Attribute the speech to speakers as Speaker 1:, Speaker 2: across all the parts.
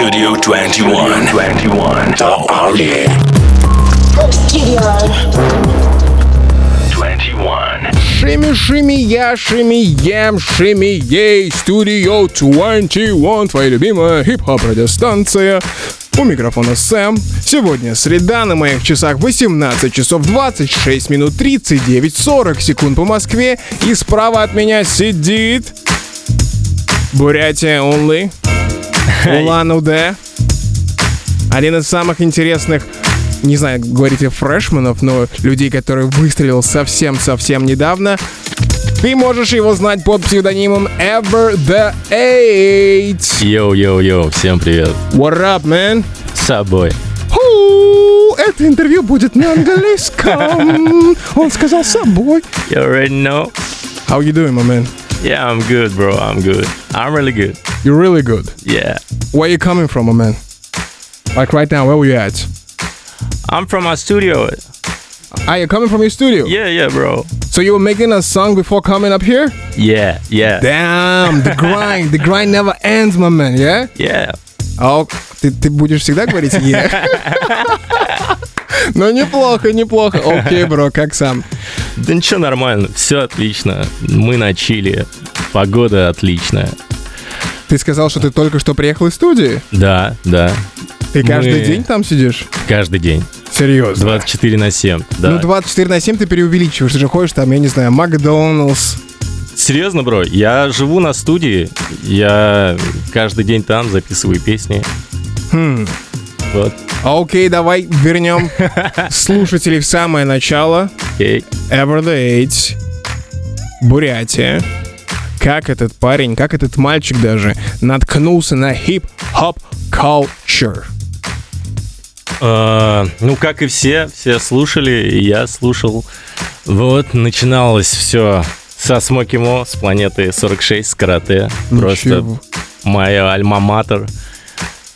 Speaker 1: Studio 21. 21. The Army.
Speaker 2: Studio.
Speaker 1: 21.
Speaker 3: Шими, шими, я, шими, ем, шими, ей, студио 21, твоя любимая хип-хоп радиостанция. У микрофона Сэм. Сегодня среда, на моих часах 18 часов 26 минут 39 40 секунд по Москве. И справа от меня сидит... Бурятия Only. Улан Удэ. Один из самых интересных не знаю, говорите freshman ов, но людей, который выстрелил совсем-совсем недавно. Ты можешь его знать под псевдонимом Everthe8.
Speaker 4: Yo-yo-yo, всем привет.
Speaker 3: What up, man?
Speaker 4: 'Sup,
Speaker 3: boy. Это интервью будет на английском. Он сказал 'sup, boy.
Speaker 4: You already know?
Speaker 3: How you doing, my man?
Speaker 4: Yeah, I'm good, bro. I'm good. I'm really good.
Speaker 3: You're really good.
Speaker 4: Yeah.
Speaker 3: Where you coming from, my man? Like right now, where were you at?
Speaker 4: I'm from my studio.
Speaker 3: Ah, Are you coming from your studio?
Speaker 4: Yeah, yeah, bro.
Speaker 3: So you were making a song before coming up here?
Speaker 4: Yeah, yeah.
Speaker 3: Damn, the grind, the grind never ends, my man. Yeah.
Speaker 4: Yeah.
Speaker 3: Oh, did did burde jo see that? være det, yeah. Ну, неплохо, неплохо. Окей, бро, как сам?
Speaker 4: Да ничего, нормально. Все отлично. Мы на чили. Погода отличная.
Speaker 3: Ты сказал, что ты только что приехал из студии?
Speaker 4: Да, да.
Speaker 3: Ты каждый
Speaker 4: Мы-
Speaker 3: день там сидишь?
Speaker 4: Каждый день.
Speaker 3: Серьезно?
Speaker 4: 24 на 7. Да.
Speaker 3: Ну, 24 на 7 ты преувеличиваешь. Ты же ходишь там, я не знаю, Макдоналдс.
Speaker 4: Серьезно, бро, я живу на студии. Я каждый день там записываю песни.
Speaker 3: Хм.
Speaker 4: Вот.
Speaker 3: Окей, давай вернем слушателей в самое начало.
Speaker 4: Окей.
Speaker 3: Ever the Eight. Бурятия. Как этот парень, как этот мальчик даже наткнулся на хип-хоп culture.
Speaker 4: А, ну, как и все, все слушали, и я слушал. Вот, начиналось все со Смоки Мо, с планеты 46, с карате. Просто
Speaker 3: Ничего.
Speaker 4: моя альма-матер.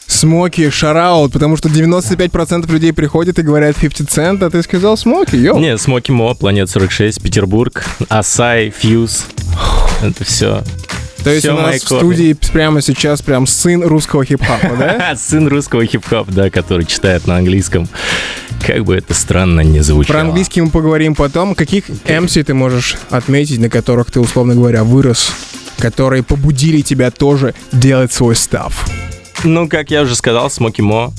Speaker 3: Смоки, shoutout, потому что 95% людей приходят и говорят 50 цент, а ты сказал Смоки, yo.
Speaker 4: Не, Смоки Мо, планета 46, Петербург, Ассаи, Fuze. Это все.
Speaker 3: То есть
Speaker 4: всё
Speaker 3: у нас в
Speaker 4: корни.
Speaker 3: студии прямо сейчас прям сын русского хип-хопа, да?
Speaker 4: Сын русского хип-хоп, да, который читает на английском. Как бы это странно не звучало.
Speaker 3: Про английский мы поговорим потом. Каких MC ты можешь отметить, на которых ты, условно говоря, вырос, которые побудили тебя тоже делать свой став?
Speaker 4: Ну, как я уже сказал, Смоки Мо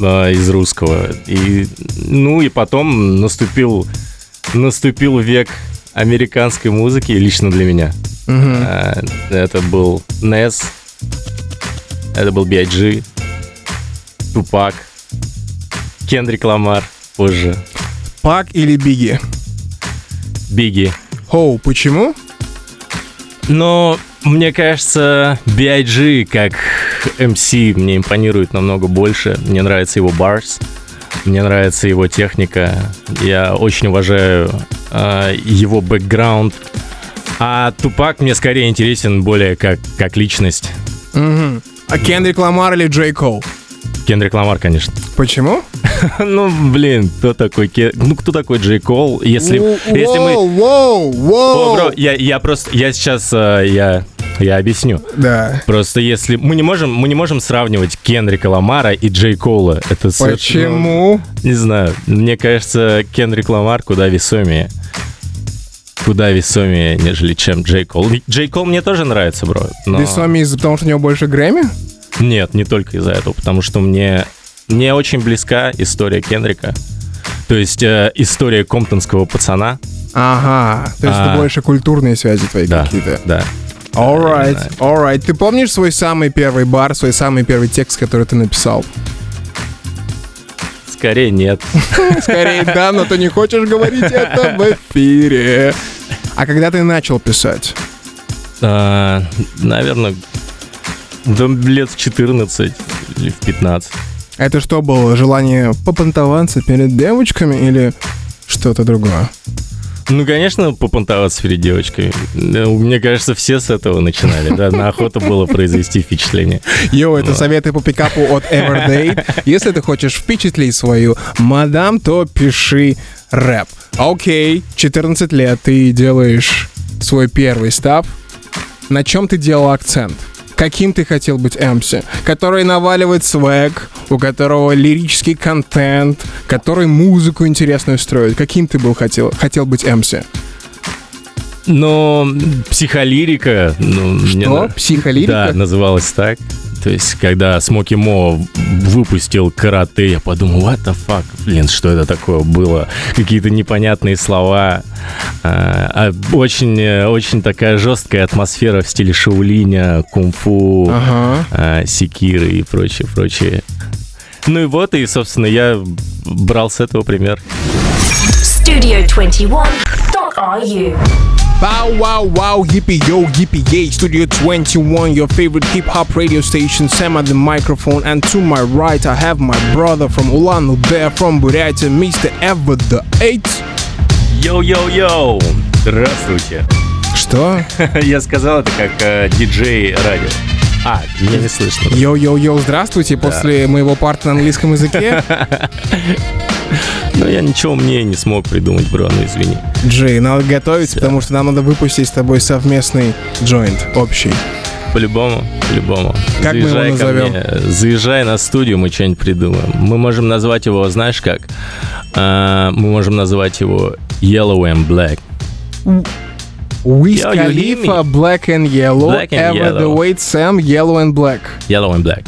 Speaker 4: э, из русского. И, ну и потом наступил, наступил век американской музыки лично для меня. Э, Это был Нес, это был B.I.G., Тупак, Кендрик Ламар позже,
Speaker 3: Пак или Биги?
Speaker 4: Бигги.
Speaker 3: Хоу, почему?
Speaker 4: Но мне кажется, B.I.G. как MC мне импонирует намного больше. Мне нравится его барс, мне нравится его техника. Я очень уважаю э, его бэкграунд. А Тупак мне скорее интересен более как, как личность.
Speaker 3: Мгм. А Кендрик Ламар или Джей Кол?
Speaker 4: Кендрик Ламар, конечно.
Speaker 3: Почему?
Speaker 4: ну, блин, кто такой Ке- Ну, кто такой Джей Кол? Если, если мы...
Speaker 3: Воу, воу,
Speaker 4: бро, я, я просто... Я сейчас... э, я, я объясню.
Speaker 3: Да.
Speaker 4: Просто если мы не можем, мы не можем сравнивать Кенрика Ламара и Джей Кола. Это
Speaker 3: Почему?
Speaker 4: Не знаю. Мне кажется, Кенрик Ламар куда весомее. Куда весомее, нежели чем Джей Кол. Джей Кол мне тоже нравится, бро. но-
Speaker 3: Весомее из-за потому, что у него больше Грэмми?
Speaker 4: Нет, не только из-за этого, потому что мне мне очень близка история Кенрика. То есть э, история комптонского пацана.
Speaker 3: Ага, то есть
Speaker 4: А.
Speaker 3: это больше культурные связи твои
Speaker 4: Да,
Speaker 3: какие-то.
Speaker 4: да.
Speaker 3: Alright,
Speaker 4: Да.
Speaker 3: alright. Ты помнишь свой самый первый бар, свой самый первый текст, который ты написал?
Speaker 4: Скорее нет.
Speaker 3: Скорее да, но ты не хочешь говорить это в эфире. А когда ты начал писать?
Speaker 4: А, наверное, лет в 14 или в 15.
Speaker 3: Это что было? Желание попонтоваться перед девочками или что-то другое?
Speaker 4: Ну, конечно, попонтоваться перед девочкой. Мне кажется, все с этого начинали, да, на охоту было произвести впечатление.
Speaker 3: Йоу, это советы по пикапу от Everday. Если ты хочешь впечатлить свою мадам, то пиши рэп. Окей, 14 лет, ты делаешь свой первый став. На чем ты делал акцент? Каким ты хотел быть MC? Который наваливает свэг, у которого лирический контент, который музыку интересную строит. Каким ты был хотел, хотел быть MC?
Speaker 4: Но психолирика... Ну, мне
Speaker 3: Что?
Speaker 4: на-
Speaker 3: Психолирика?
Speaker 4: Да, называлась так. То есть, когда Смоки Мо выпустил карате, я подумал, what the fuck, блин, что это такое было? Какие-то непонятные слова. А, а очень, очень такая жесткая атмосфера в стиле шаулиня, кунг-фу,
Speaker 3: Ага.
Speaker 4: а, секиры и прочее, прочее. Ну и вот, и, собственно, я брал с этого пример.
Speaker 2: Studio21.ru.
Speaker 3: Wow, wow, wow, yippee yo, yippee yay, Studio 21, your favorite hip hop radio station. Sam at the microphone, and to my right, I have my brother from Ulan Ude, from Buryatia, Mr. Ever the Eight.
Speaker 4: Йоу-йоу-йоу! Здравствуйте!
Speaker 3: Что?
Speaker 4: Я сказал это как э, диджей радио. А, меня не слышно.
Speaker 3: Йоу-йоу-йоу, здравствуйте, после моего парта на английском языке.
Speaker 4: Но я ничего умнее не смог придумать, бро, ну извини.
Speaker 3: Джей, надо готовиться, потому что нам надо выпустить с тобой совместный джойнт общий.
Speaker 4: По-любому, по-любому.
Speaker 3: Как мы его
Speaker 4: Заезжай ко
Speaker 3: назовем?
Speaker 4: мне, заезжай на студию, мы что-нибудь придумаем. Мы можем назвать его, знаешь как? А, мы можем назвать его Yellow and Black.
Speaker 3: Wiz
Speaker 4: Yo,
Speaker 3: Khalifa, Black and Yellow,
Speaker 4: Black and
Speaker 3: Ever the
Speaker 4: yellow.
Speaker 3: Wait Sam, Yellow and Black.
Speaker 4: Yellow and Black.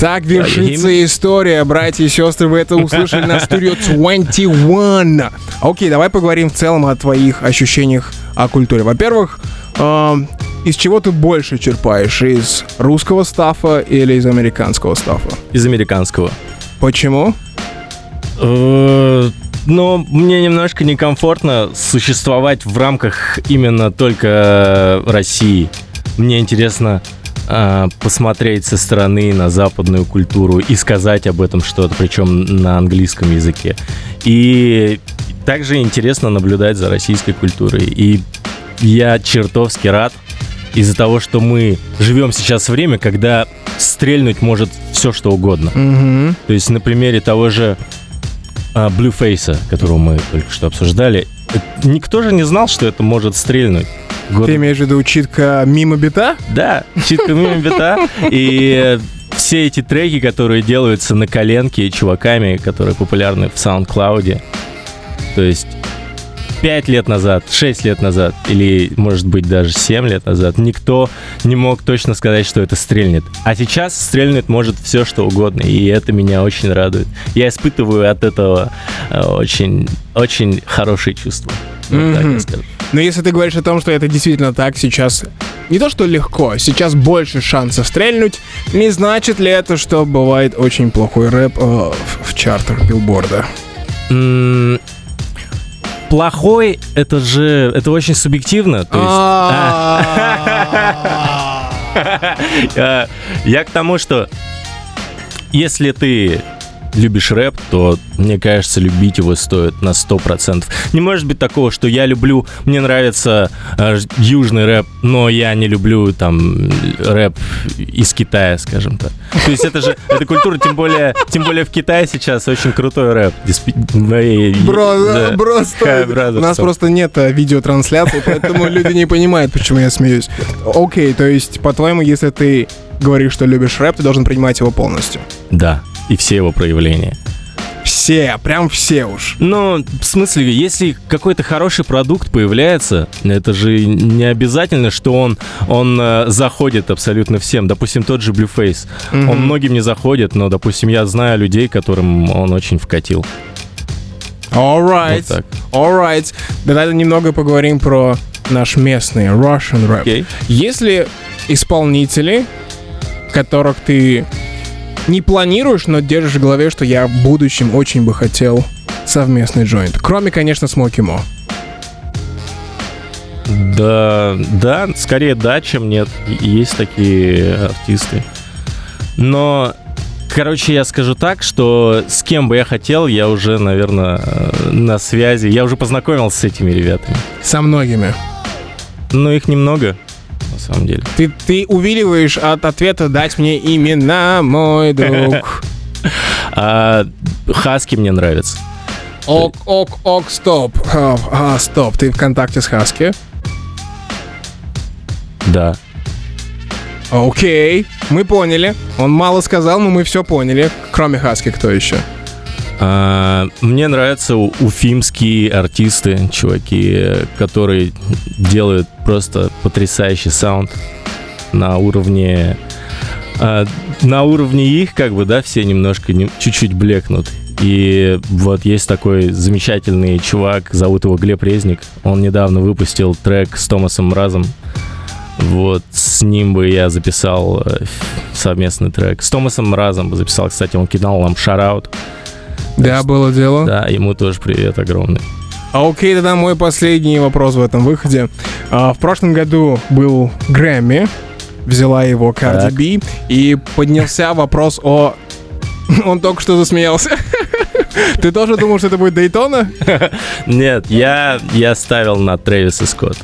Speaker 3: Так вершится история, братья и сестры, вы это услышали на студию 21. Окей, давай поговорим в целом о твоих ощущениях о культуре. Во-первых, эм, из чего ты больше черпаешь? Из русского стафа или из американского стафа?
Speaker 4: Из американского.
Speaker 3: Почему?
Speaker 4: Э, Но мне немножко некомфортно существовать в рамках именно только России. Мне интересно а, посмотреть со стороны на западную культуру и сказать об этом что-то, причем на английском языке. И также интересно наблюдать за российской культурой. И я чертовски рад из-за того, что мы живем сейчас время, когда стрельнуть может все что угодно.
Speaker 3: Мгм.
Speaker 4: То есть на примере того же а, Blueface, которого мы только что обсуждали, никто же не знал, что это может стрельнуть. Год-
Speaker 3: Ты имеешь в виду читка мимо бита?
Speaker 4: Да, читка мимо бита. И э, все эти треки, которые делаются на коленке чуваками, которые популярны в SoundCloud. То есть 5 лет назад, 6 лет назад, или, может быть, даже 7 лет назад, никто не мог точно сказать, что это стрельнет. А сейчас стрельнет может все, что угодно, и это меня очень радует. Я испытываю от этого э, очень, очень хорошие чувства. Вот так я скажу.
Speaker 3: Но если ты говоришь о том, что это действительно так сейчас, не то что легко, сейчас больше шансов стрельнуть, не значит ли это, что бывает очень плохой рэп э, в, чартах билборда?
Speaker 4: М, Плохой, это же, это очень субъективно. То есть,
Speaker 3: А.
Speaker 4: Э, Я к тому, что если ты любишь рэп, то, мне кажется, любить его стоит на 100%. Не может быть такого, что я люблю, мне нравится э, южный рэп, но я не люблю там рэп из Китая, скажем так. То есть это же, эта культура, тем более, тем более в Китае сейчас очень крутой рэп. Диспи- э,
Speaker 3: Бро,
Speaker 4: да.
Speaker 3: бро, стой. У нас просто нет э, видеотрансляции, поэтому люди не понимают, почему я смеюсь. Окей, то есть, по-твоему, если ты говоришь, что любишь рэп, ты должен принимать его полностью.
Speaker 4: Да, и все его проявления.
Speaker 3: Все, прям все уж.
Speaker 4: Ну, в смысле, если какой-то хороший продукт появляется, это же не обязательно, что он, он э, заходит абсолютно всем. Допустим, тот же Blueface. Он многим не заходит, но, допустим, я знаю людей, которым он очень вкатил.
Speaker 3: Alright,
Speaker 4: Вот так.
Speaker 3: alright. Давай немного поговорим про наш местный Russian рэп.
Speaker 4: Окей.
Speaker 3: Если исполнители, которых ты не планируешь, но держишь в голове, что я в будущем очень бы хотел совместный джойнт. Кроме, конечно, Смоки Мо.
Speaker 4: Да, да, скорее да, чем нет. Есть такие артисты. Но, короче, я скажу так, что с кем бы я хотел, я уже, наверное, на связи. Я уже познакомился с этими ребятами.
Speaker 3: Со многими.
Speaker 4: Но их немного, на самом деле.
Speaker 3: Ты, ты увиливаешь от ответа «дать мне имена, мой друг».
Speaker 4: А Хаски мне нравится.
Speaker 3: Ок, ок, ок, стоп. А, а, стоп, ты в контакте с Хаски?
Speaker 4: Да.
Speaker 3: Окей, мы поняли. Он мало сказал, но мы все поняли. Кроме Хаски, кто еще?
Speaker 4: А, мне нравятся уфимские артисты, чуваки, которые делают просто потрясающий саунд на уровне... а, на уровне их, как бы, да, все немножко, не- чуть-чуть блекнут. И вот есть такой замечательный чувак, зовут его Глеб Резник. Он недавно выпустил трек с Томасом Мразом. Вот, с ним бы я записал э, совместный трек. С Томасом Мразом бы записал, кстати, он кидал нам шараут.
Speaker 3: Да, было дело.
Speaker 4: Да, ему тоже привет огромный.
Speaker 3: А окей, тогда мой последний вопрос в этом выходе. А, в прошлом году был Грэмми, взяла его Cardi
Speaker 4: Так.
Speaker 3: B, и поднялся вопрос о... Он только что засмеялся. Ты тоже думал, что это будет Дейтона?
Speaker 4: Нет, я, я ставил на Трэвиса Скотт.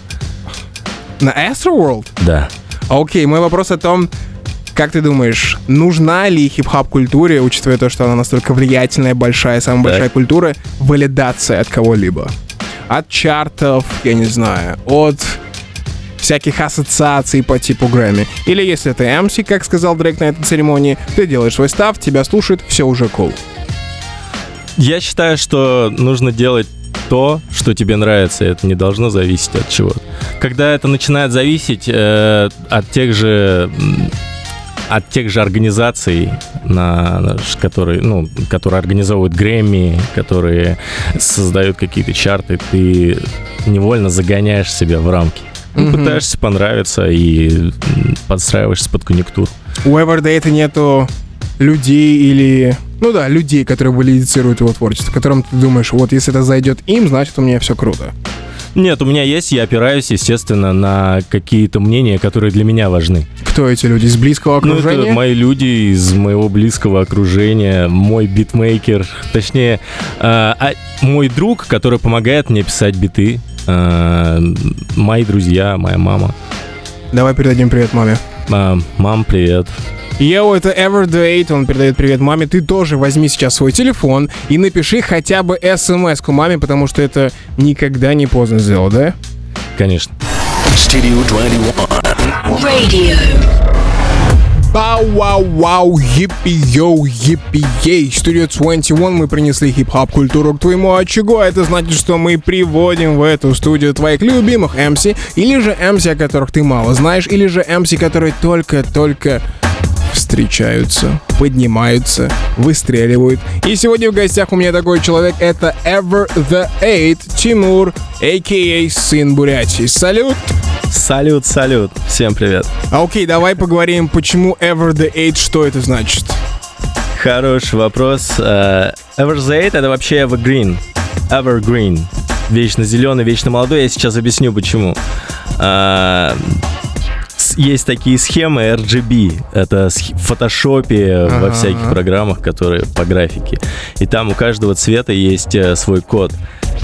Speaker 3: На Astroworld?
Speaker 4: Да.
Speaker 3: А окей, мой вопрос о том, как ты думаешь, нужна ли хип-хоп культуре, учитывая то, что она настолько влиятельная, большая, самая
Speaker 4: Так.
Speaker 3: большая культура, валидация от кого-либо? От чартов, я не знаю, от всяких ассоциаций по типу Грэмми. Или если ты MC, как сказал Дрейк на этой церемонии, ты делаешь свой став, тебя слушают, все уже cool.
Speaker 4: Я считаю, что нужно делать то, что тебе нравится. Это не должно зависеть от чего. Когда это начинает зависеть э, от тех же от тех же организаций, на, которые, ну, которые организовывают Грэмми, которые создают какие-то чарты, ты невольно загоняешь себя в рамки. Ну,
Speaker 3: Мгм.
Speaker 4: Пытаешься понравиться и подстраиваешься под конъюнктуру.
Speaker 3: У Everday нету людей или... Ну да, людей, которые валидицируют его творчество, которым ты думаешь, вот если это зайдет им, значит у меня все круто.
Speaker 4: Нет, у меня есть, я опираюсь, естественно, на какие-то мнения, которые для меня важны.
Speaker 3: Кто эти люди из близкого
Speaker 4: Ну,
Speaker 3: окружения?
Speaker 4: это мои люди из моего близкого окружения, мой битмейкер, точнее, а, а, мой друг, который помогает мне писать биты, а, мои друзья, моя мама.
Speaker 3: Давай передадим привет маме.
Speaker 4: А, мам, привет.
Speaker 3: Йоу, это Everdate, он передает привет маме. Ты тоже возьми сейчас свой телефон и напиши хотя бы смс-ку маме, потому что это никогда не поздно сделать, да?
Speaker 4: Конечно.
Speaker 1: Studio 21.
Speaker 2: Radio.
Speaker 3: Вау-вау-вау, епи-йоу, епи-ей. Studio 21 мы принесли хип-хоп культуру к твоему очагу. а Это значит, что мы приводим в эту студию твоих любимых MC, или же MC, о которых ты мало знаешь, или же MC, которые только-только встречаются, поднимаются, выстреливают. И сегодня в гостях у меня такой человек, это Ever the Eight, Тимур, а.к.а. сын Бурятии. Салют!
Speaker 4: Салют, салют. Всем привет.
Speaker 3: А окей, давай поговорим, почему Ever the Eight, что это значит?
Speaker 4: Хороший вопрос. Э, Everzate — это вообще evergreen. Evergreen. Вечно зеленый, вечно молодой. Я сейчас объясню, почему. С- Есть такие схемы RGB. Это в фотошопе,
Speaker 3: Ага,
Speaker 4: во всяких программах, которые по графике. И там у каждого цвета есть э, свой код.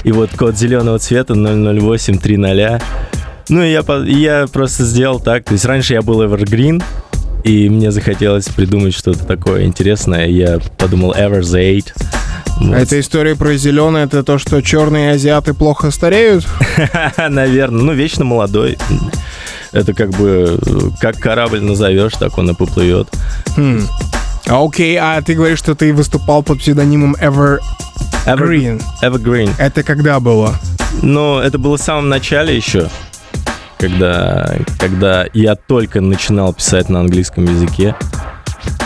Speaker 4: И вот код зеленого цвета 00830. Ну, и я, я просто сделал так. То есть раньше я был Evergreen, и мне захотелось придумать что-то такое интересное. Я подумал Everzate. Вот.
Speaker 3: А эта история про зеленое, это то, что черные азиаты плохо стареют?
Speaker 4: Наверное. Ну, вечно молодой. Это как бы, как корабль назовешь, так он и поплывет.
Speaker 3: Хм. А окей, а ты говоришь, что ты выступал под псевдонимом Ever
Speaker 4: Ever-
Speaker 3: Green.
Speaker 4: Evergreen.
Speaker 3: Это когда было?
Speaker 4: Но это было в самом начале еще, когда, когда я только начинал писать на английском языке.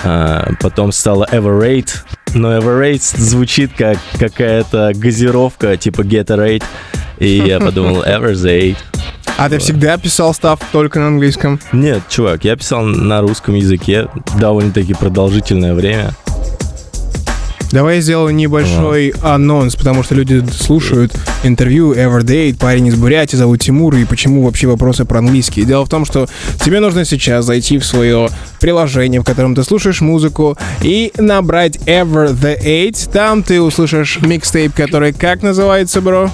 Speaker 4: А, потом стало Everate. Но Everate звучит как какая-то газировка типа Gatorade. И я подумал Everzate.
Speaker 3: А ты всегда писал став только на английском?
Speaker 4: Нет, чувак, я писал на русском языке довольно-таки продолжительное время.
Speaker 3: Давай я сделаю небольшой анонс, потому что люди слушают интервью Everday, парень из Бурятии, зовут Тимур, и почему вообще вопросы про английский. Дело в том, что тебе нужно сейчас зайти в свое приложение, в котором ты слушаешь музыку, и набрать Ever the Eight. Там ты услышишь микстейп, который как называется, бро?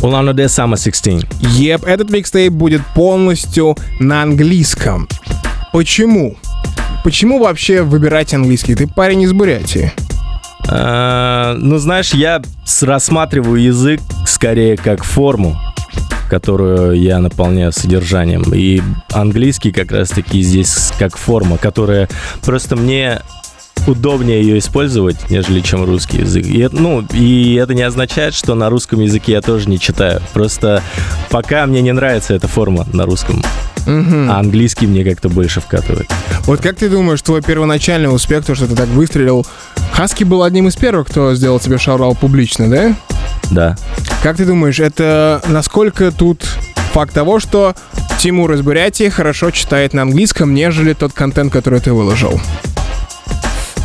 Speaker 4: Улан Удэ Summer 16.
Speaker 3: Еп, этот микстейп будет полностью на английском. Почему? Почему вообще выбирать английский? Ты парень из Бурятии.
Speaker 4: А, ну, знаешь, я рассматриваю язык скорее как форму. которую я наполняю содержанием. И английский как раз-таки здесь как форма, которая просто мне удобнее ее использовать, нежели чем русский язык. И, это- ну, и это не означает, что на русском языке я тоже не читаю. Просто пока мне не нравится эта форма на русском, а английский мне как-то больше вкатывает.
Speaker 3: Вот как ты думаешь, твой первоначальный успех, то, что ты так выстрелил, Хаски был одним из первых, кто сделал тебе шаурал публично, да?
Speaker 4: Да.
Speaker 3: Как ты думаешь, это насколько тут факт того, что Тимур из Бурятии хорошо читает на английском, нежели тот контент, который ты выложил?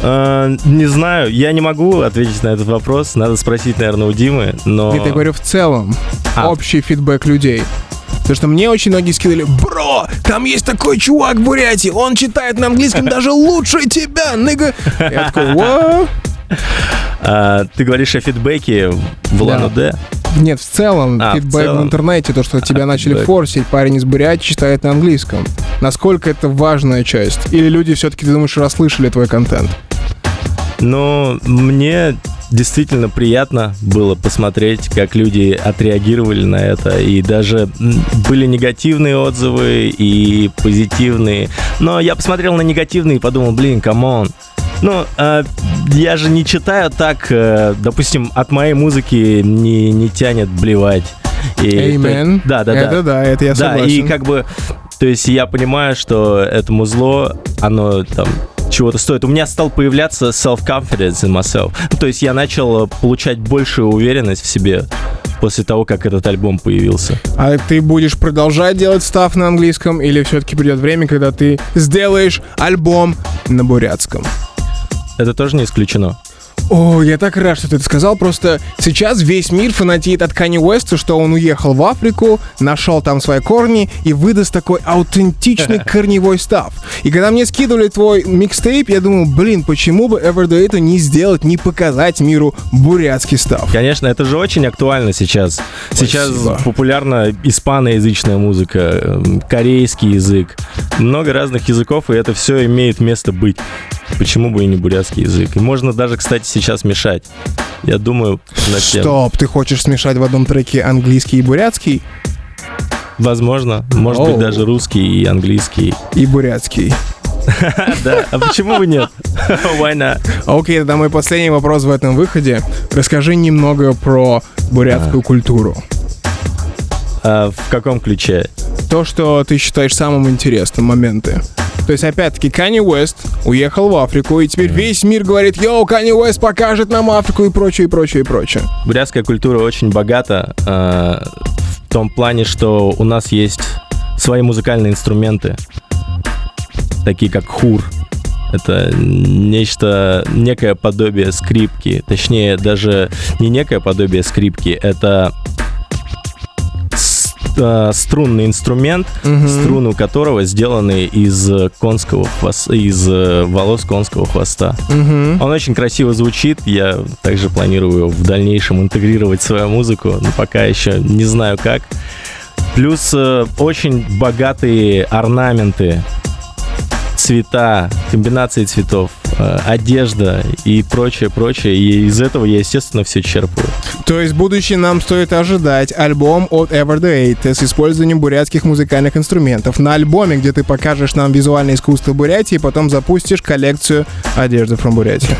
Speaker 4: Э, не знаю, я не могу ответить на этот вопрос. Надо спросить, наверное, у Димы. Но
Speaker 3: Нет, я говорю в целом.
Speaker 4: А.
Speaker 3: Общий фидбэк людей. Потому что мне очень многие скидывали, бро, там есть такой чувак в Бурятии, он читает на английском даже лучше тебя, ныга. Я такой, «What?»
Speaker 4: А, ты говоришь о фидбэке в
Speaker 3: Да.
Speaker 4: Улан Удэ?
Speaker 3: Нет, в целом,
Speaker 4: А, в
Speaker 3: фидбэк в,
Speaker 4: целом.
Speaker 3: интернете, то, что тебя
Speaker 4: А,
Speaker 3: начали
Speaker 4: фидбэк.
Speaker 3: форсить, парень из Бурятии читает на английском. Насколько это важная часть? Или люди все-таки, ты думаешь, расслышали твой контент?
Speaker 4: Ну, мне действительно приятно было посмотреть, как люди отреагировали на это. И даже были негативные отзывы и позитивные. Но я посмотрел на негативные и подумал, блин, come on. Ну, э, я же не читаю так, э, допустим, от моей музыки не, не тянет блевать. И
Speaker 3: Amen.
Speaker 4: то- Да, да, да.
Speaker 3: Это да, это я
Speaker 4: Да,
Speaker 3: согласен.
Speaker 4: и как бы, то есть я понимаю, что этому зло, оно там чего-то стоит. У меня стал появляться self-confidence in myself. Ну, То есть я начал э, получать большую уверенность в себе после того, как этот альбом появился.
Speaker 3: А ты будешь продолжать делать став на английском, или все-таки придет время, когда ты сделаешь альбом на бурятском?
Speaker 4: Это тоже не исключено.
Speaker 3: О, я так рад, что ты это сказал. Просто сейчас весь мир фанатеет от Кани Уэста, что он уехал в Африку, нашел там свои корни и выдаст такой аутентичный корневой став. И когда мне скидывали твой микстейп, я думал, блин, почему бы это не сделать, не показать миру бурятский став?
Speaker 4: Конечно, это же очень актуально сейчас. Сейчас
Speaker 3: Спасибо.
Speaker 4: популярна испаноязычная музыка, эм, корейский язык, много разных языков, и это все имеет место быть. Почему бы и не бурятский язык? И можно даже, кстати, сейчас мешать. Я думаю, над тем.
Speaker 3: Стоп, ты хочешь смешать в одном треке английский и бурятский?
Speaker 4: Возможно, может
Speaker 3: Оу.
Speaker 4: быть даже русский и английский.
Speaker 3: И бурятский.
Speaker 4: Да, а почему бы нет? Why not?
Speaker 3: Окей, тогда мой последний вопрос в этом выходе. Расскажи немного про бурятскую культуру.
Speaker 4: А в каком ключе?
Speaker 3: то, что ты считаешь самым интересным моменты. То есть, опять-таки, Канни Уэст уехал в Африку, и теперь весь мир говорит, йоу, Канни Уэст покажет нам Африку и прочее, и прочее, и прочее.
Speaker 4: Бурятская культура очень богата э, в том плане, что у нас есть свои музыкальные инструменты, такие как хур. Это нечто, некое подобие скрипки. Точнее, даже не некое подобие скрипки, это э, струнный инструмент, струны которого сделаны из конского хвоста, из э, волос конского хвоста. Он очень красиво звучит. Я также планирую его в дальнейшем интегрировать в свою музыку, но пока еще не знаю как. Плюс э, очень богатые орнаменты, цвета, комбинации цветов, одежда и прочее, прочее. И из этого я, естественно, все черпаю.
Speaker 3: То есть, в будущем нам стоит ожидать альбом от Ever the Eight с использованием бурятских музыкальных инструментов. На альбоме, где ты покажешь нам визуальное искусство Бурятии, и потом запустишь коллекцию одежды from Бурятии.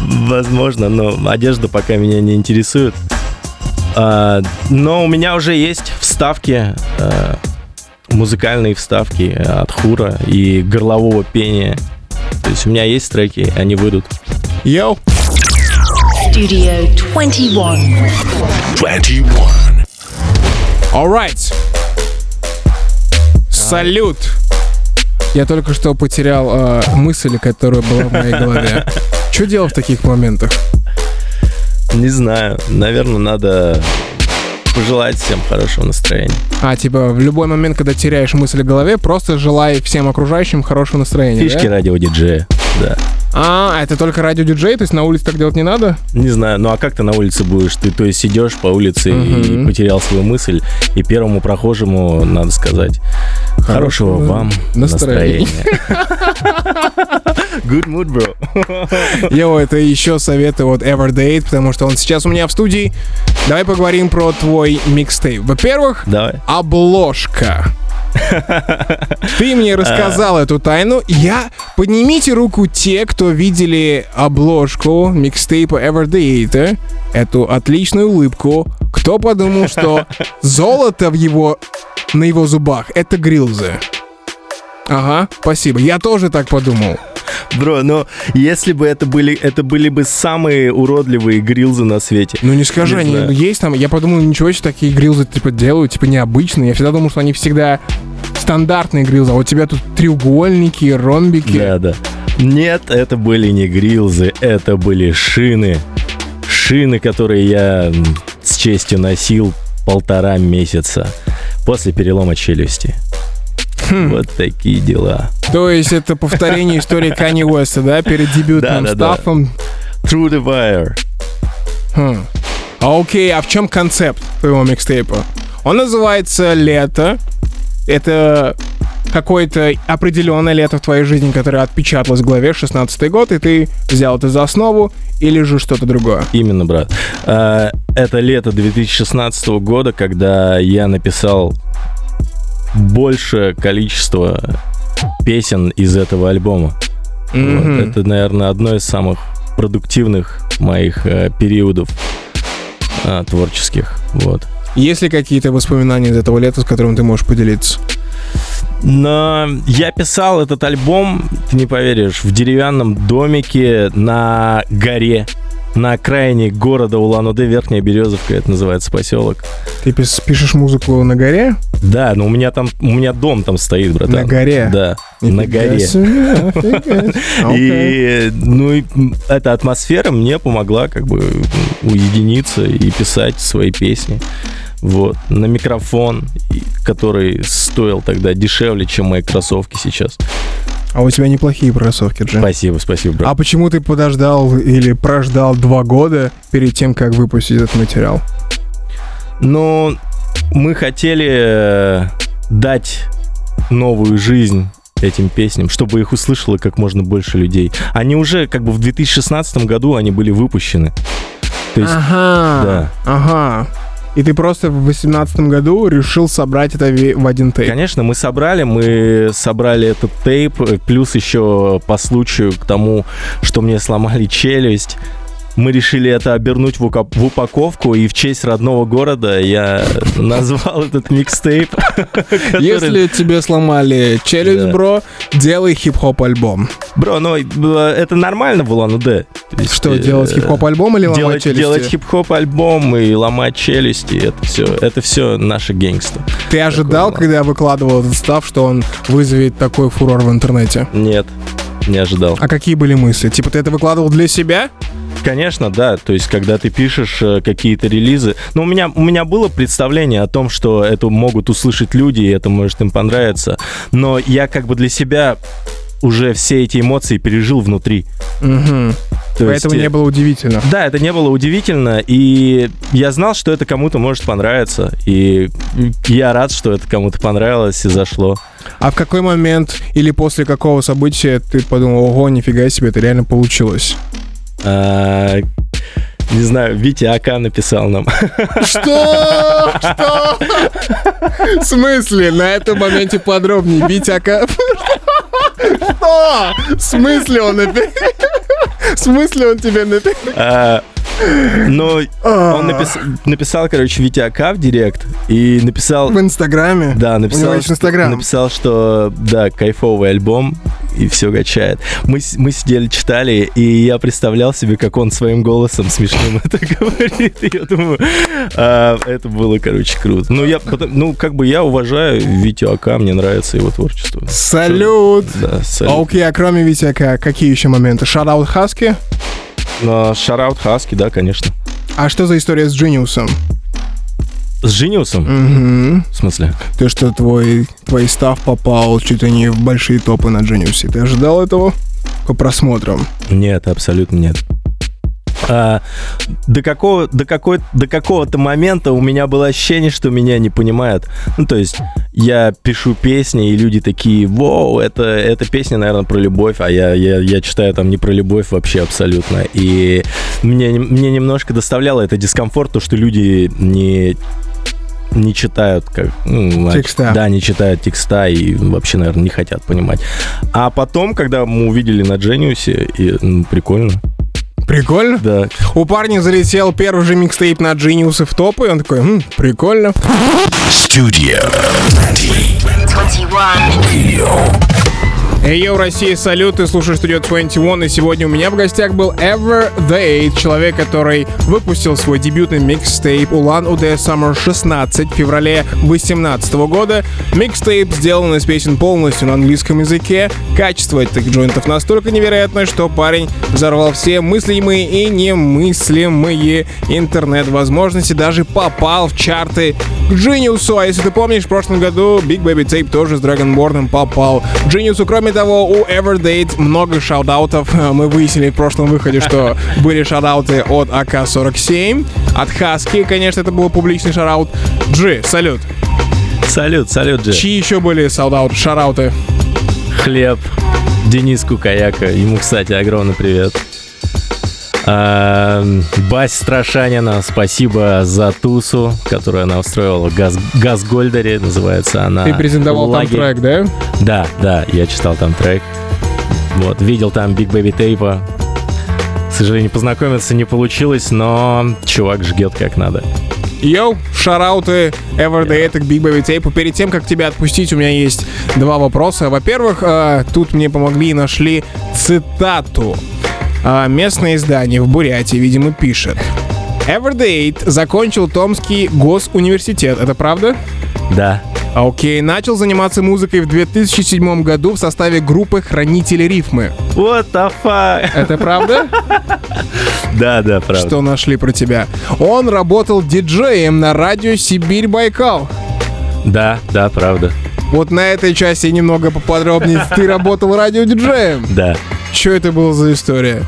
Speaker 4: Возможно, но одежда пока меня не интересует. А, но у меня уже есть вставки, э, музыкальные вставки от хура и горлового пения. То есть у меня есть треки, они выйдут.
Speaker 3: Йоу!
Speaker 2: Studio 21.
Speaker 1: 21.
Speaker 3: Alright. Салют. Я только что потерял э, мысль, которая была в моей голове. Что делать в таких моментах?
Speaker 4: Не знаю, наверное, надо пожелать всем хорошего настроения.
Speaker 3: А, типа, в любой момент, когда теряешь мысль в голове, просто желай всем окружающим хорошего настроения.
Speaker 4: Фишки
Speaker 3: да?
Speaker 4: радиодиджея, да.
Speaker 3: А, это только радиодиджей, то есть на улице так делать не надо?
Speaker 4: Не знаю, ну а как ты на улице будешь? Ты то есть идешь по улице и
Speaker 3: Мгм.
Speaker 4: потерял свою мысль, и первому прохожему надо сказать хорошего
Speaker 3: Хорошего
Speaker 4: вам
Speaker 3: настроения».
Speaker 4: настроения. Good mood, bro.
Speaker 3: Йо, это еще советы от Everdate, потому что он сейчас у меня в студии. Давай поговорим про твой микстейп. Во-первых,
Speaker 4: Давай.
Speaker 3: обложка. Ты мне рассказал эту тайну. Я... Поднимите руку те, кто видели обложку микстейпа Everdate. Эту отличную улыбку. Кто подумал, что золото в его... на его зубах — это грилзы? Ага, спасибо. Я тоже так подумал.
Speaker 4: Бро, но если бы это были, это были бы самые уродливые грилзы на свете.
Speaker 3: Ну не скажи,
Speaker 4: Не
Speaker 3: они
Speaker 4: знаю.
Speaker 3: есть там. Я подумал, ничего себе, такие грилзы типа делают, типа необычные. Я всегда думал, что они всегда стандартные грилзы, а у тебя тут треугольники, ромбики.
Speaker 4: Да, да. Нет, это были не грилзы, это были шины. Шины, которые я с честью носил полтора месяца после перелома челюсти.
Speaker 3: Хм.
Speaker 4: Вот такие дела.
Speaker 3: То есть это повторение истории Кани Уэста, да, перед дебютным
Speaker 4: Да, да, да.
Speaker 3: стафом.
Speaker 4: True the Wire.
Speaker 3: Хм. А окей, а в чем концепт твоего микстейпа? Он называется «Лето». Это какое-то определенное лето в твоей жизни, которое отпечаталось в голове, 16 год, и ты взял это за основу, или же что-то другое?
Speaker 4: Именно, брат. А, Это лето 2016 года, когда я написал большее количество песен из этого альбома. Вот.
Speaker 3: Мгм.
Speaker 4: Это, наверное, одно из самых продуктивных моих э, периодов а, творческих. Вот.
Speaker 3: Есть ли какие-то воспоминания из этого лета, с которым ты можешь поделиться?
Speaker 4: Но я писал этот альбом, ты не поверишь, в деревянном домике на горе. На окраине города Улан-Удэ, Верхняя Березовка, это называется поселок.
Speaker 3: Ты пишешь музыку на горе?
Speaker 4: Да, но у меня там, у меня дом там стоит, братан.
Speaker 3: На горе?
Speaker 4: Да, на горе.
Speaker 3: себе.
Speaker 4: И, ну, и эта атмосфера мне помогла как бы уединиться и писать свои песни. Вот, на микрофон, который стоил тогда дешевле, чем мои кроссовки сейчас.
Speaker 3: А у тебя неплохие кроссовки, Джим.
Speaker 4: Спасибо, спасибо, брат.
Speaker 3: А почему ты подождал или прождал два года перед тем, как выпустить этот материал?
Speaker 4: Но мы хотели э, дать новую жизнь этим песням, чтобы их услышало как можно больше людей. Они уже как бы в 2016 году они были выпущены. То есть,
Speaker 3: Ага.
Speaker 4: да.
Speaker 3: Ага. И ты просто в 2018 году решил собрать это в один тейп.
Speaker 4: Конечно, мы собрали, мы собрали этот тейп, э, плюс еще по случаю к тому, что мне сломали челюсть. Мы решили это обернуть в, в упаковку, и в честь родного города я назвал этот микстейп.
Speaker 3: Если тебе сломали челюсть, бро, делай хип-хоп альбом.
Speaker 4: Бро, ну это нормально в. То есть,
Speaker 3: Что,
Speaker 4: э,
Speaker 3: делать хип-хоп альбом или ломать челюсти?
Speaker 4: делать хип-хоп альбом и ломать челюсти, это все, это все наше гейнгство.
Speaker 3: Ты ожидал, когда я выкладывал этот став, что он вызовет такой фурор в интернете?
Speaker 4: Нет, не ожидал.
Speaker 3: А какие были мысли? Типа ты это выкладывал для себя?
Speaker 4: Конечно, да. То есть, когда ты пишешь э, какие-то релизы, ну у меня у меня было представление о том, что это могут услышать люди, и это может им понравиться. Но я как бы для себя уже все эти эмоции пережил внутри.
Speaker 3: Угу.
Speaker 4: То
Speaker 3: Поэтому
Speaker 4: есть, э,
Speaker 3: не было удивительно.
Speaker 4: Да, это не было удивительно, и я знал, что это кому-то может понравиться, и я рад, что это кому-то понравилось и зашло.
Speaker 3: А в какой момент или после какого события ты подумал, ого, нифига себе, это реально получилось?
Speaker 4: А, не знаю, Витя Ака написал нам.
Speaker 3: Что? Что? В смысле? На этом моменте подробнее. Витяка. Что? В смысле он напи- В смысле он тебе написал?
Speaker 4: А, Но он напис- написал, короче, Витя Ака в директ и написал...
Speaker 3: В Инстаграме?
Speaker 4: Да,
Speaker 3: У него
Speaker 4: написал,
Speaker 3: есть Инстаграм.
Speaker 4: написал, что да, кайфовый альбом, и все качает. Мы, мы сидели, читали, и я представлял себе, как он своим голосом смешным это говорит. И я думаю, а, это было, короче, круто. Ну, я, ну, как бы я уважаю Витю Ака, мне нравится его творчество.
Speaker 3: Салют!
Speaker 4: Да, салют.
Speaker 3: А окей, а кроме Витяка, какие еще моменты? Шараут Хаски?
Speaker 4: Шараут Хаски, да, конечно.
Speaker 3: А что за история с Джиниусом?
Speaker 4: С Жениусом?
Speaker 3: Угу.
Speaker 4: В смысле?
Speaker 3: То, что твой, твой став попал чуть ли не в большие топы на Джиниусе. Ты ожидал этого? По просмотрам.
Speaker 4: Нет, абсолютно нет. А, до, какого, до, какой, до какого-то момента у меня было ощущение, что меня не понимают. Ну, то есть я пишу песни, и люди такие, вау, это, эта песня, наверное, про любовь, а я, я, я читаю там не про любовь вообще абсолютно. И мне, мне немножко доставляло это дискомфорт, то, что люди не не читают как ну,
Speaker 3: Текста.
Speaker 4: Да, не читают текста и вообще, наверное, не хотят понимать. А потом, когда мы увидели на Genius, и, ну, прикольно.
Speaker 3: Прикольно?
Speaker 4: Да.
Speaker 3: У парня залетел первый же микстейп на Genius в топы, и он такой, «М, прикольно.
Speaker 1: Studio 20.
Speaker 2: 21.
Speaker 3: Ay, yo, Россия, салют, ты слушаешь Studio 21, и сегодня у меня в гостях был Everthe8, человек, который выпустил свой дебютный микстейп Улан Удэ Summer 16 в феврале 2018 года. Микстейп сделан из песен полностью на английском языке. Качество этих joint ов настолько невероятное, что парень взорвал все мыслимые и немыслимые интернет-возможности, даже попал в чарты к Genius. А если ты помнишь, в прошлом году Big Baby Tape тоже с Dragonborn попал к Genius. Кроме того, у Everthe8 много shoutout ов. Мы выяснили в прошлом выходе, что были shoutout ы от АК-47, от Хаски, конечно, это был публичный шараут. Джи, салют.
Speaker 4: Салют, салют, Джи.
Speaker 3: Чьи еще были шаутауты? шарауты?
Speaker 4: Хлеб, Денис Кукаяка. Ему, кстати, огромный привет. А, Бась Страшанина, спасибо за тусу, которую она устроила в Газ, Газгольдере, называется она.
Speaker 3: Ты презентовал там трек, да?
Speaker 4: Да, да, я читал там трек. Вот, видел там Big Baby Tape. К сожалению, познакомиться не получилось, но чувак жгет как надо.
Speaker 3: Йоу, шарауты Everdate к Big Baby Tape. Перед тем, как тебя отпустить, у меня есть два вопроса. Во-первых, э, тут мне помогли и нашли цитату. А, Местное издание в Бурятии, видимо, пишет. Everdate закончил Томский госуниверситет. Это правда?
Speaker 4: Да,
Speaker 3: Окей, начал заниматься музыкой в 2007 году в составе группы «Хранители рифмы».
Speaker 4: What the fuck?
Speaker 3: Это правда?
Speaker 4: Да, да, правда.
Speaker 3: Что нашли про тебя? Он работал диджеем на радио «Сибирь-Байкал».
Speaker 4: Да, да, правда.
Speaker 3: Вот на этой части немного поподробнее. Ты работал радиодиджеем.
Speaker 4: Да.
Speaker 3: Что это было за история?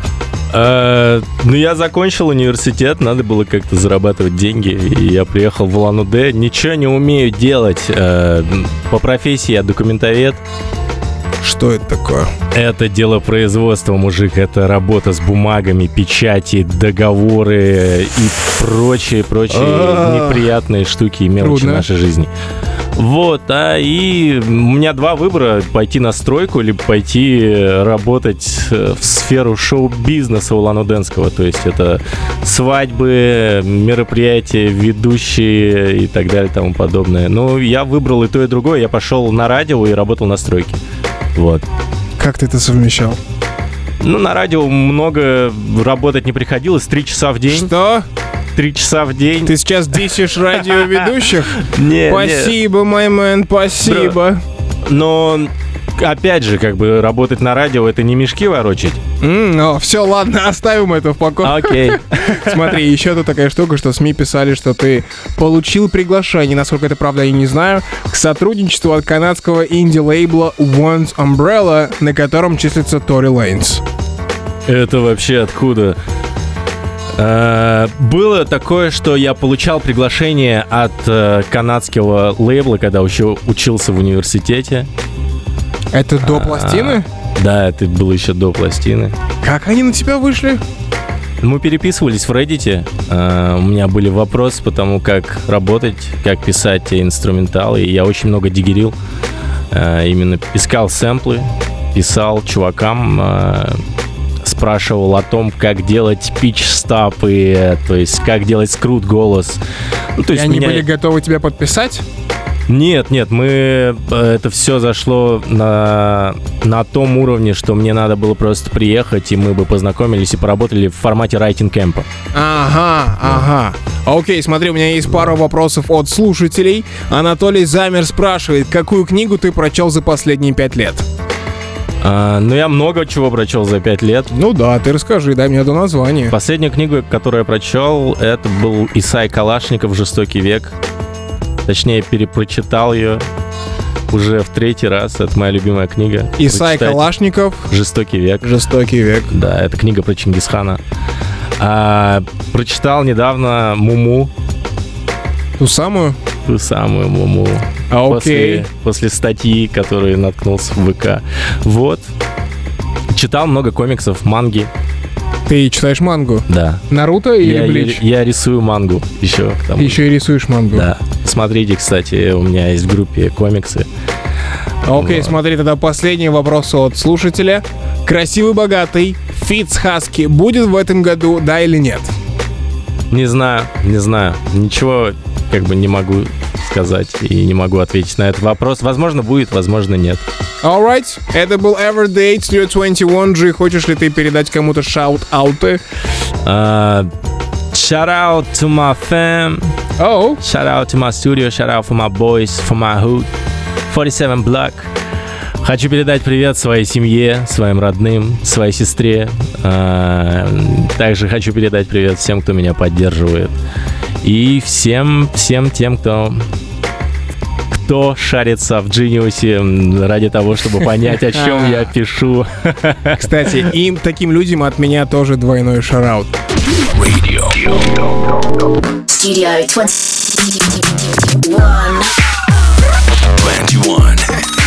Speaker 4: Э, Ну, я закончил университет, надо было как-то зарабатывать деньги, и я приехал в Улан-Удэ. Ничего не умею делать. э, По профессии я документовед.
Speaker 3: Что это такое?
Speaker 4: Это дело производства, мужик. Это работа с бумагами, печати, договоры и прочие, прочие
Speaker 3: А.
Speaker 4: неприятные штуки и мелочи нашей жизни. Вот, а и у меня два выбора. Пойти на стройку, либо пойти э, работать э, в сферу шоу-бизнеса улан-удэнского. То есть это свадьбы, мероприятия, ведущие и так далее и тому подобное. Ну, я выбрал и то, и другое. Я пошел на радио и работал на стройке. Вот.
Speaker 3: Как ты это совмещал?
Speaker 4: Ну, на радио много работать не приходилось. Три часа в день.
Speaker 3: Что?
Speaker 4: Три часа в день.
Speaker 3: Ты сейчас дисишь радиоведущих?
Speaker 4: Не, не.
Speaker 3: Спасибо, мой мэн, спасибо.
Speaker 4: Но, опять же, как бы работать на радио это не мешки ворочать.
Speaker 3: все, ладно, оставим это в покое.
Speaker 4: Окей.
Speaker 3: Смотри, еще тут такая штука, что СМИ писали, что ты получил приглашение, насколько это правда, я не знаю, к сотрудничеству от канадского инди-лейбла One's Umbrella, на котором числится Tory Lanez.
Speaker 4: Это вообще откуда? Э, Было такое, что я получал приглашение от э, канадского лейбла, когда еще учился в университете.
Speaker 3: Это до пластины?
Speaker 4: Да, это было еще до пластины.
Speaker 3: Как они на тебя вышли?
Speaker 4: Мы переписывались в Reddit. Э, У меня были вопросы по тому, как работать, как писать те инструменталы. И я очень много дигерил. Именно искал сэмплы, писал чувакам, спрашивал о том, как делать пич-стапы, то есть как делать скрут голос. Ну, то
Speaker 3: И
Speaker 4: есть
Speaker 3: они
Speaker 4: меня-
Speaker 3: были готовы тебя подписать?
Speaker 4: Нет, нет, мы э, это все зашло на, на том уровне, что мне надо было просто приехать, и мы бы познакомились и поработали в формате райтинг кемпа.
Speaker 3: Ага, ага. Окей, смотри, у меня есть пару вопросов от слушателей. Анатолий Замер спрашивает, какую книгу ты прочел за последние пять лет?
Speaker 4: А, ну, я много чего прочел за пять лет.
Speaker 3: Ну да, ты расскажи, дай мне это название.
Speaker 4: Последняя книга, которую я прочел, это был Исай Калашников «Жестокий век». Точнее, перепрочитал ее уже в третий раз. Это моя любимая книга.
Speaker 3: Исай Калашников,
Speaker 4: «Жестокий век».
Speaker 3: Жестокий век.
Speaker 4: Да, это книга про Чингисхана. А, прочитал недавно Муму,
Speaker 3: Ту самую?
Speaker 4: Ту самую Муму.
Speaker 3: А,
Speaker 4: После,
Speaker 3: Окей.
Speaker 4: после статьи, которой наткнулся в ВК. Вот. Читал много комиксов, манги,
Speaker 3: Ты читаешь мангу?
Speaker 4: да.
Speaker 3: Наруто или
Speaker 4: я,
Speaker 3: Блич?
Speaker 4: я рисую мангу еще к тому.
Speaker 3: Еще и рисуешь мангу.
Speaker 4: Да. Смотрите, кстати, у меня есть в группе комиксы.
Speaker 3: Окей, смотри, тогда последний вопрос от слушателя. Красивый, богатый, Фитц Хаски будет в этом году, да или нет?
Speaker 4: Не знаю, не знаю. Ничего как бы не могу сказать и не могу ответить на этот вопрос. Возможно, будет, возможно, нет.
Speaker 3: Alright, это был Everyday Studio 21 G. Хочешь ли ты передать кому-то шаут-ауты?
Speaker 4: Uh, shout out to my fam.
Speaker 3: Оу,
Speaker 4: Shout out to my studio. Shout out for my boys, for my hood. 47 Block. Хочу передать привет своей семье, своим родным, своей сестре. А, Также хочу передать привет всем, кто меня поддерживает. И всем, всем тем, кто кто шарится в Genius ради того, чтобы понять, о чем я пишу.
Speaker 3: кстати, им, таким людям от меня тоже двойной шараут.
Speaker 1: Radio.
Speaker 2: Studio 21.
Speaker 1: 21.